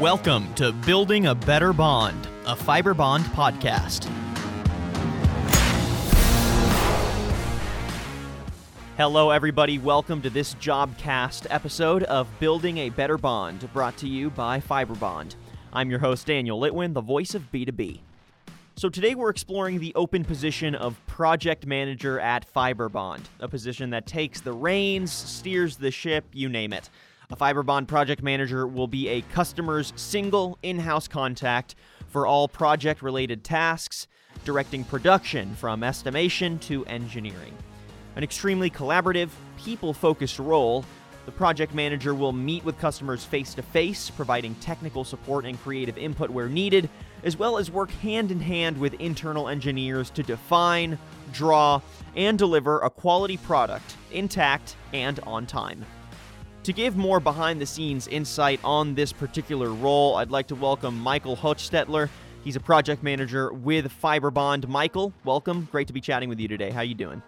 Welcome to Building a Better Bond, a Fibrebond podcast. Hello, everybody. Welcome to this Jobcast episode of Building a Better Bond, brought to you by Fibrebond. I'm your host, Daniel Litwin, the voice of B2B. So, today we're exploring the open position of project manager at Fibrebond, a position that takes the reins, steers the ship, you name it. A Fibrebond project manager will be a customer's single in house contact for all project related tasks, directing production from estimation to engineering. An extremely collaborative, people focused role, the project manager will meet with customers face to face, providing technical support and creative input where needed, as well as work hand in hand with internal engineers to define, draw, and deliver a quality product intact and on time. To give more behind the scenes insight on this particular role, I'd like to welcome Michael Hochstetler. He's a project manager with Fibrebond. Michael, welcome. Great to be chatting with you today. How you doing?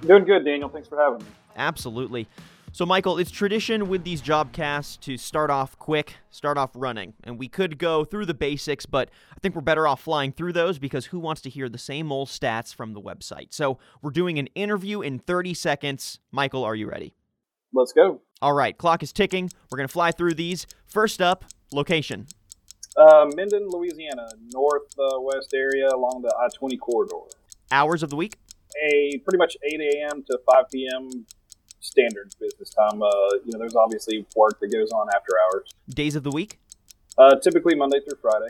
Doing good, Daniel. Thanks for having me. Absolutely. So, Michael, it's tradition with these jobcasts to start off quick, start off running. And we could go through the basics, but I think we're better off flying through those because who wants to hear the same old stats from the website? So, we're doing an interview in 30 seconds. Michael, are you ready? Let's go. All right, clock is ticking. We're going to fly through these. First up, location. Uh, Minden, Louisiana, northwest uh, area along the I 20 corridor. Hours of the week? A pretty much 8 a.m. to 5 p.m. standard business time. Uh, you know, there's obviously work that goes on after hours. Days of the week? Uh, typically Monday through Friday.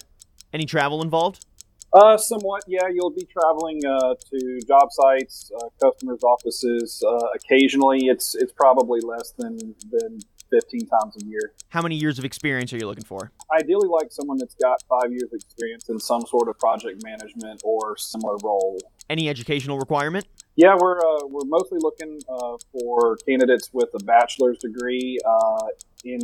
Any travel involved? Uh, somewhat, yeah. You'll be traveling uh, to job sites, uh, customers' offices. Uh, occasionally, it's it's probably less than than fifteen times a year. How many years of experience are you looking for? Ideally, like someone that's got five years of experience in some sort of project management or similar role. Any educational requirement? Yeah, we're uh, we're mostly looking uh, for candidates with a bachelor's degree in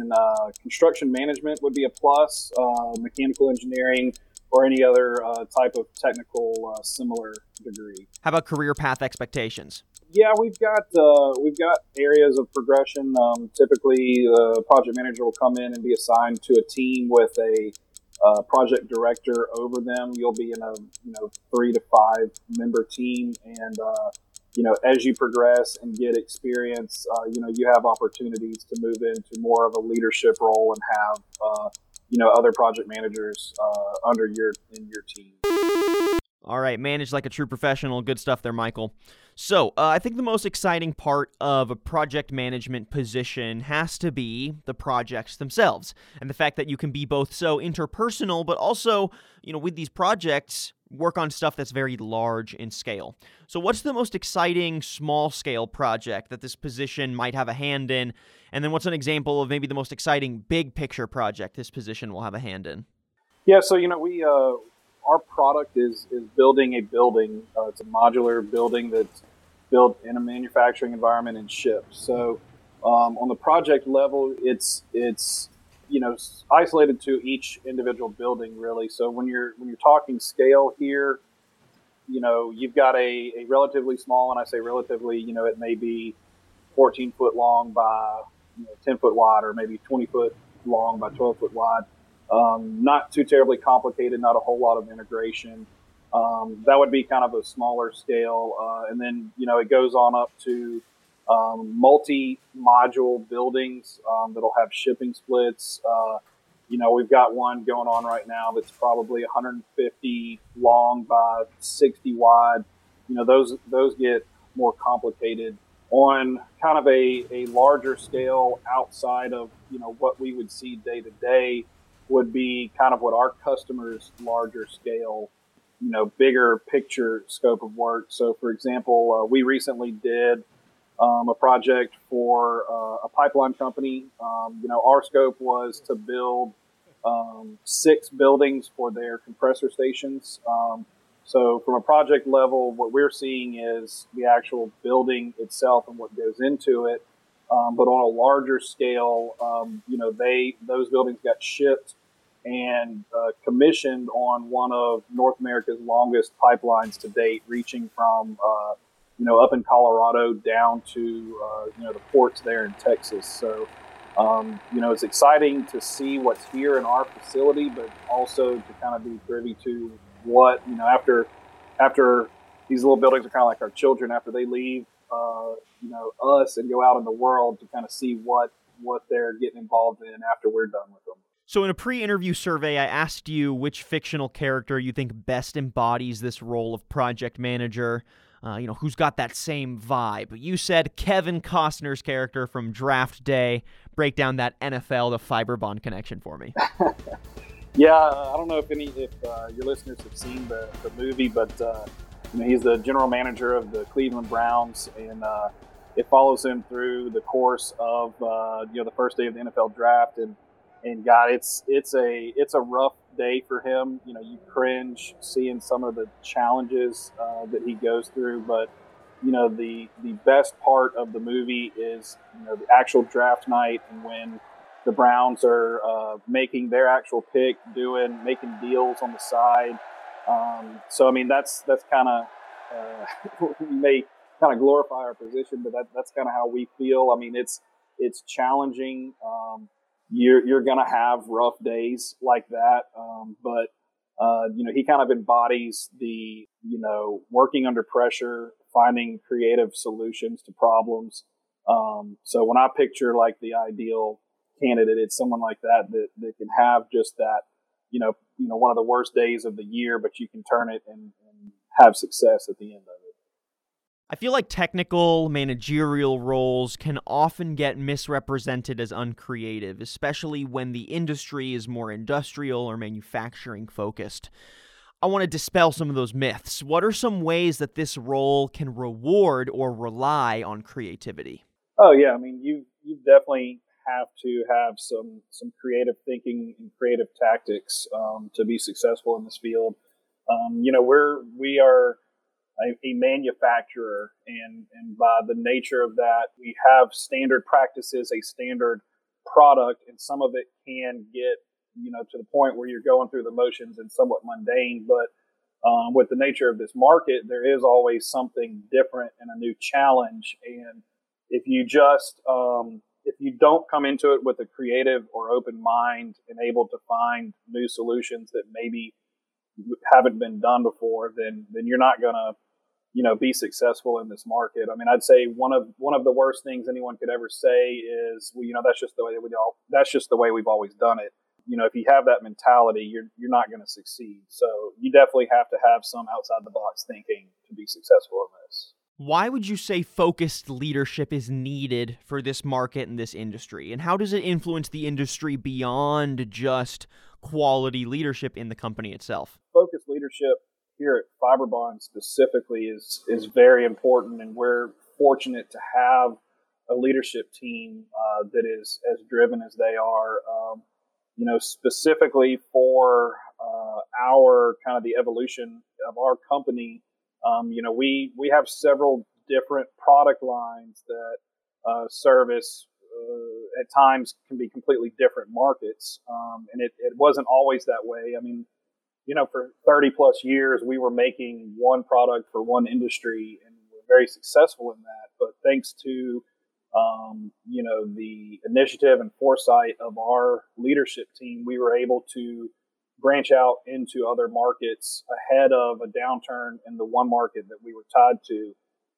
construction management would be a plus. mechanical engineering or any other uh, type of technical uh, similar degree. How about career path expectations? Yeah, we've got uh, we've got areas of progression. Um, typically, the project manager will come in and be assigned to a team with a uh, project director over them. You'll be in a you know three to five member team, and uh, you know as you progress and get experience, uh, you know you have opportunities to move into more of a leadership role and have you know other project managers uh, under your in your team. All right, manage like a true professional. Good stuff there, Michael. So, uh, I think the most exciting part of a project management position has to be the projects themselves, and the fact that you can be both so interpersonal, but also, you know, with these projects, work on stuff that's very large in scale. So, what's the most exciting small scale project that this position might have a hand in? And then, what's an example of maybe the most exciting big picture project this position will have a hand in? Yeah, so you know, we uh, our product is is building a building. Uh, it's a modular building that's built in a manufacturing environment and shipped. So, um, on the project level, it's it's you know isolated to each individual building really. So when you're when you're talking scale here, you know you've got a, a relatively small, and I say relatively, you know it may be 14 foot long by you know, 10 foot wide, or maybe 20 foot long by 12 foot wide. Um, not too terribly complicated, not a whole lot of integration. Um, that would be kind of a smaller scale, uh, and then you know it goes on up to um, multi-module buildings um, that'll have shipping splits. Uh, you know, we've got one going on right now that's probably 150 long by 60 wide. You know, those those get more complicated on kind of a, a larger scale outside of you know what we would see day to day would be kind of what our customers larger scale you know bigger picture scope of work so for example uh, we recently did um, a project for uh, a pipeline company. Um, you know, our scope was to build um, six buildings for their compressor stations. Um, so, from a project level, what we're seeing is the actual building itself and what goes into it. Um, but on a larger scale, um, you know, they those buildings got shipped and uh, commissioned on one of North America's longest pipelines to date, reaching from uh, you know, up in Colorado down to, uh, you know, the ports there in Texas. So, um, you know, it's exciting to see what's here in our facility, but also to kind of be privy to what you know after after these little buildings are kind of like our children after they leave, uh, you know, us and go out in the world to kind of see what what they're getting involved in after we're done with them. So, in a pre interview survey, I asked you which fictional character you think best embodies this role of project manager. Uh, you know, who's got that same vibe? You said Kevin Costner's character from Draft Day. Break down that NFL to Fibrebond connection for me. yeah, I don't know if any if uh, your listeners have seen the, the movie, but uh, you know, he's the general manager of the Cleveland Browns, and uh, it follows him through the course of uh, you know the first day of the NFL draft and and God, it's it's a it's a rough day for him. You know, you cringe seeing some of the challenges uh, that he goes through, but you know the the best part of the movie is you know the actual draft night and when the Browns are uh, making their actual pick, doing making deals on the side. Um, so I mean that's that's kind of uh, we may kind of glorify our position, but that, that's kind of how we feel. I mean it's it's challenging. Um, you're you're gonna have rough days like that. Um, but uh, you know, he kind of embodies the you know working under pressure, finding creative solutions to problems. Um, so when I picture like the ideal candidate, it's someone like that that that can have just that you know you know one of the worst days of the year, but you can turn it and, and have success at the end of it. I feel like technical managerial roles can often get misrepresented as uncreative, especially when the industry is more industrial or manufacturing focused. I want to dispel some of those myths. What are some ways that this role can reward or rely on creativity? Oh yeah, I mean you you definitely have to have some some creative thinking and creative tactics um, to be successful in this field. Um, you know, we're we are a, a, manufacturer, and and by the nature of that, we have standard practices, a standard product, and some of it can get you know to the point where you're going through the motions and somewhat mundane. But um, with the nature of this market, there is always something different and a new challenge. And if you just um, if you don't come into it with a creative or open mind and able to find new solutions that maybe haven't been done before, then then you're not gonna you know, be successful in this market. I mean, I'd say one of one of the worst things anyone could ever say is, well, you know, that's just the way that we all that's just the way we've always done it. You know, if you have that mentality, you're you're not going to succeed. So you definitely have to have some outside the box thinking to be successful in this. Why would you say focused leadership is needed for this market and this industry? And how does it influence the industry beyond just quality leadership in the company itself? Focused leadership here at Fibrebond specifically is is very important, and we're fortunate to have a leadership team uh, that is as driven as they are. Um, you know, specifically for uh, our kind of the evolution of our company. Um, you know, we we have several different product lines that uh, service uh, at times can be completely different markets, um, and it, it wasn't always that way. I mean, you know, for 30 plus years, we were making one product for one industry and we're very successful in that. But thanks to, um, you know, the initiative and foresight of our leadership team, we were able to branch out into other markets ahead of a downturn in the one market that we were tied to.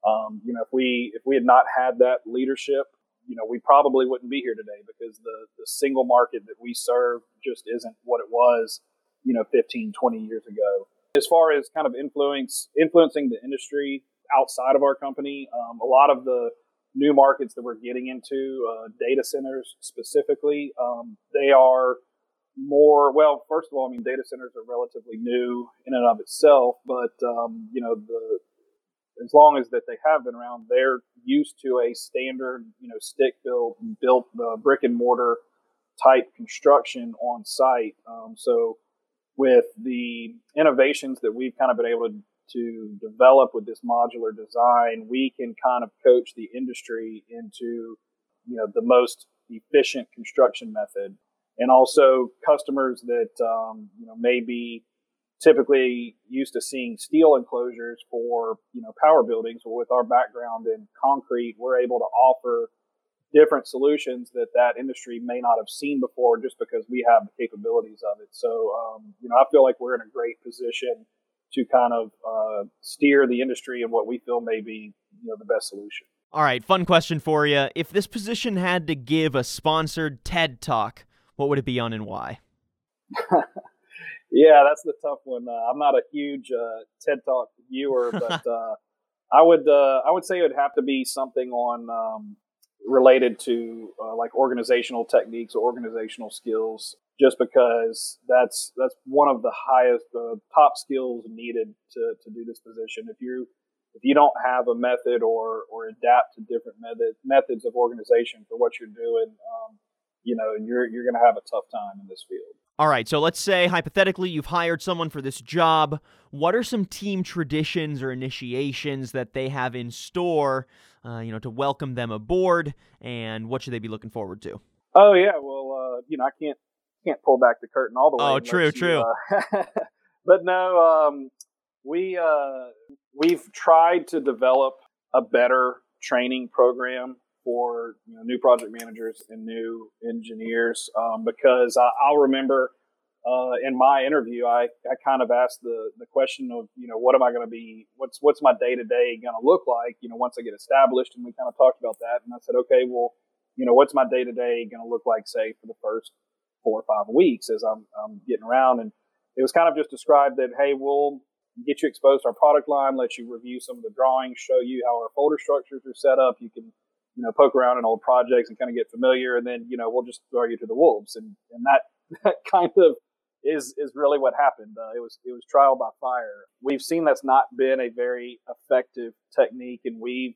Um, you know, if we if we had not had that leadership, you know, we probably wouldn't be here today because the the single market that we serve just isn't what it was you know 15 20 years ago. As far as kind of influence influencing the industry outside of our company um, a lot of the new markets that we're getting into uh, data centers specifically um, they are more well first of all i mean data centers are relatively new in and of itself but um, you know the as long as that they have been around they're used to a standard you know stick built built uh, brick and mortar type construction on site. Um, so with the innovations that we've kind of been able to, to develop with this modular design, we can kind of coach the industry into, you know, the most efficient construction method. And also customers that, um, you know, may be typically used to seeing steel enclosures for, you know, power buildings. Well, with our background in concrete, we're able to offer different solutions that that industry may not have seen before just because we have the capabilities of it. So, um, you know, I feel like we're in a great position to kind of uh, steer the industry in what we feel may be, you know, the best solution. All right, fun question for you. If this position had to give a sponsored TED talk, what would it be on and why? yeah, that's the tough one. Uh, I'm not a huge uh, TED talk viewer, but uh, I would uh, I would say it would have to be something on um, related to uh, like organizational techniques or organizational skills just because that's that's one of the highest uh, top skills needed to, to do this position. If you if you don't have a method or or adapt to different method, methods of organization for what you're doing um, you know you're you're going to have a tough time in this field all right, so let's say hypothetically you've hired someone for this job. What are some team traditions or initiations that they have in store, uh, you know, to welcome them aboard, and what should they be looking forward to? Oh yeah, well, uh, you know, I can't can't pull back the curtain all the way. Oh, true, you, true. Uh, but no, um, we uh, we've tried to develop a better training program for you know, new project managers and new engineers um, because I, will remember uh, in my interview I, I kind of asked the, the question of you know what am I going to be what's what's my day to day going to look like you know once I get established and we kind of talked about that and I said okay well you know what's my day to day going to look like say for the first four or five weeks as I'm, I'm getting around? And it was kind of just described that hey we'll get you exposed to our product line let you review some of the drawings show you how our folder structures are set up. You can you know, poke around in old projects and kind of get familiar, and then you know we'll just throw you to the wolves, and and that that kind of is is really what happened. Uh, it was it was trial by fire. We've seen that's not been a very effective technique, and we've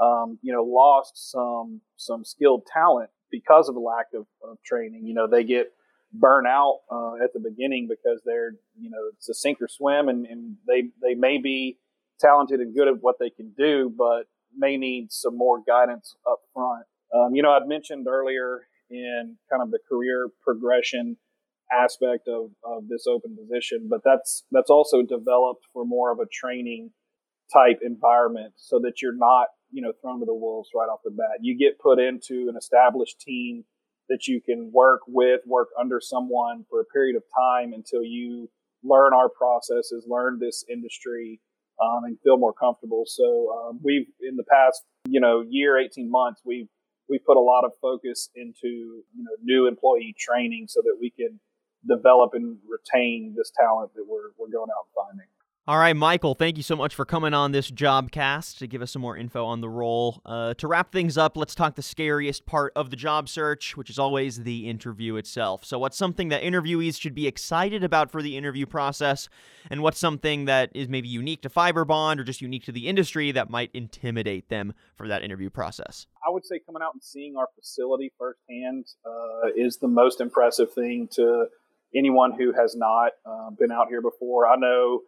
um, you know lost some some skilled talent because of a lack of, of training. You know, they get burn out uh, at the beginning because they're you know it's a sink or swim, and, and they they may be talented and good at what they can do, but may need some more guidance up front. Um, you know, I'd mentioned earlier in kind of the career progression aspect of, of this open position, but that's that's also developed for more of a training type environment so that you're not, you know, thrown to the wolves right off the bat. You get put into an established team that you can work with, work under someone for a period of time until you learn our processes, learn this industry, um, and feel more comfortable. So um, we've in the past, you know, year, eighteen months, we've we put a lot of focus into you know new employee training so that we can develop and retain this talent that we're we're going out and finding. All right, Michael, thank you so much for coming on this Jobcast to give us some more info on the role. Uh, to wrap things up, let's talk the scariest part of the job search, which is always the interview itself. So, what's something that interviewees should be excited about for the interview process, and what's something that is maybe unique to Fibrebond or just unique to the industry that might intimidate them for that interview process? I would say coming out and seeing our facility firsthand uh, is the most impressive thing to anyone who has not uh, been out here before. I know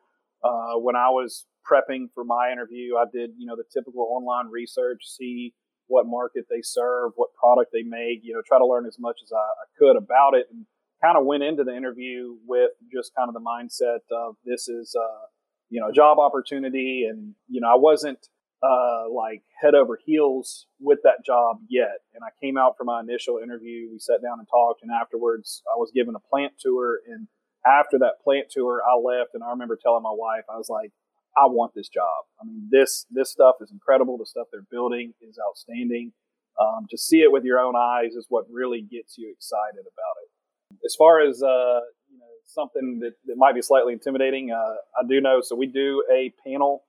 uh, when I was prepping for my interview, I did, you know, the typical online research, see what market they serve, what product they make, you know, try to learn as much as I, I could about it and kind of went into the interview with just kind of the mindset of this is, uh, you know, a job opportunity. And, you know, I wasn't, uh, like head over heels with that job yet. And I came out for my initial interview. We sat down and talked. And afterwards, I was given a plant tour. And after that plant tour, I left, and I remember telling my wife, I was like, I want this job. I mean, this this stuff is incredible. The stuff they're building is outstanding. Um, to see it with your own eyes is what really gets you excited about it. As far as uh, you know, something that, that might be slightly intimidating, uh, I do know. So we do a panel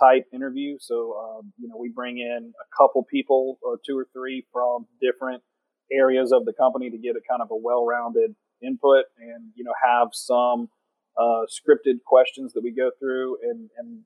type interview. So um, you know, we bring in a couple people, or two or three from different areas of the company to get a kind of a well-rounded input and you know have some uh, scripted questions that we go through and and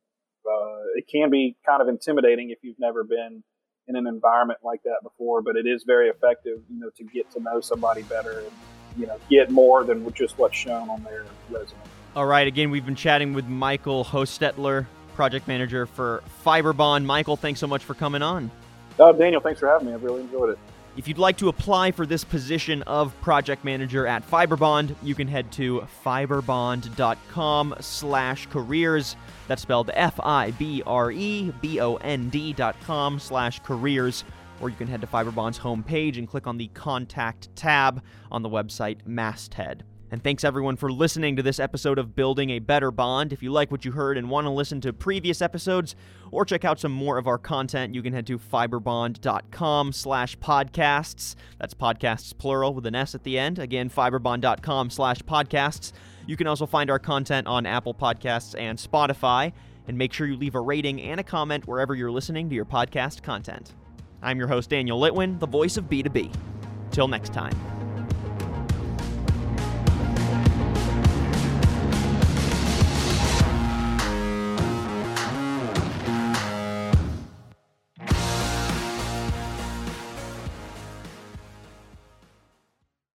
uh, it can be kind of intimidating if you've never been in an environment like that before but it is very effective you know to get to know somebody better and you know get more than just what's shown on their resume. All right again we've been chatting with michael Hochstetler project manager for fibrebond michael thanks so much for coming on. Uh, daniel thanks for having me. I've really enjoyed it if you'd like to apply for this position of project manager at Fibrebond, you can head to fibrebond.com slash careers. That's spelled F-I-B-R-E-B-O-N-D dot com slash careers or you can head to Fibrebond's homepage and click on the Contact tab on the website Masthead. And thanks everyone for listening to this episode of Building a Better Bond. If you like what you heard and want to listen to previous episodes or check out some more of our content, you can head to fibrebond.com slash podcasts. That's podcasts plural with an S at the end. Again, fibrebond.com slash podcasts. You can also find our content on Apple Podcasts and Spotify. And make sure you leave a rating and a comment wherever you're listening to your podcast content. I'm your host, Daniel Litwin, the voice of B2B. Till next time.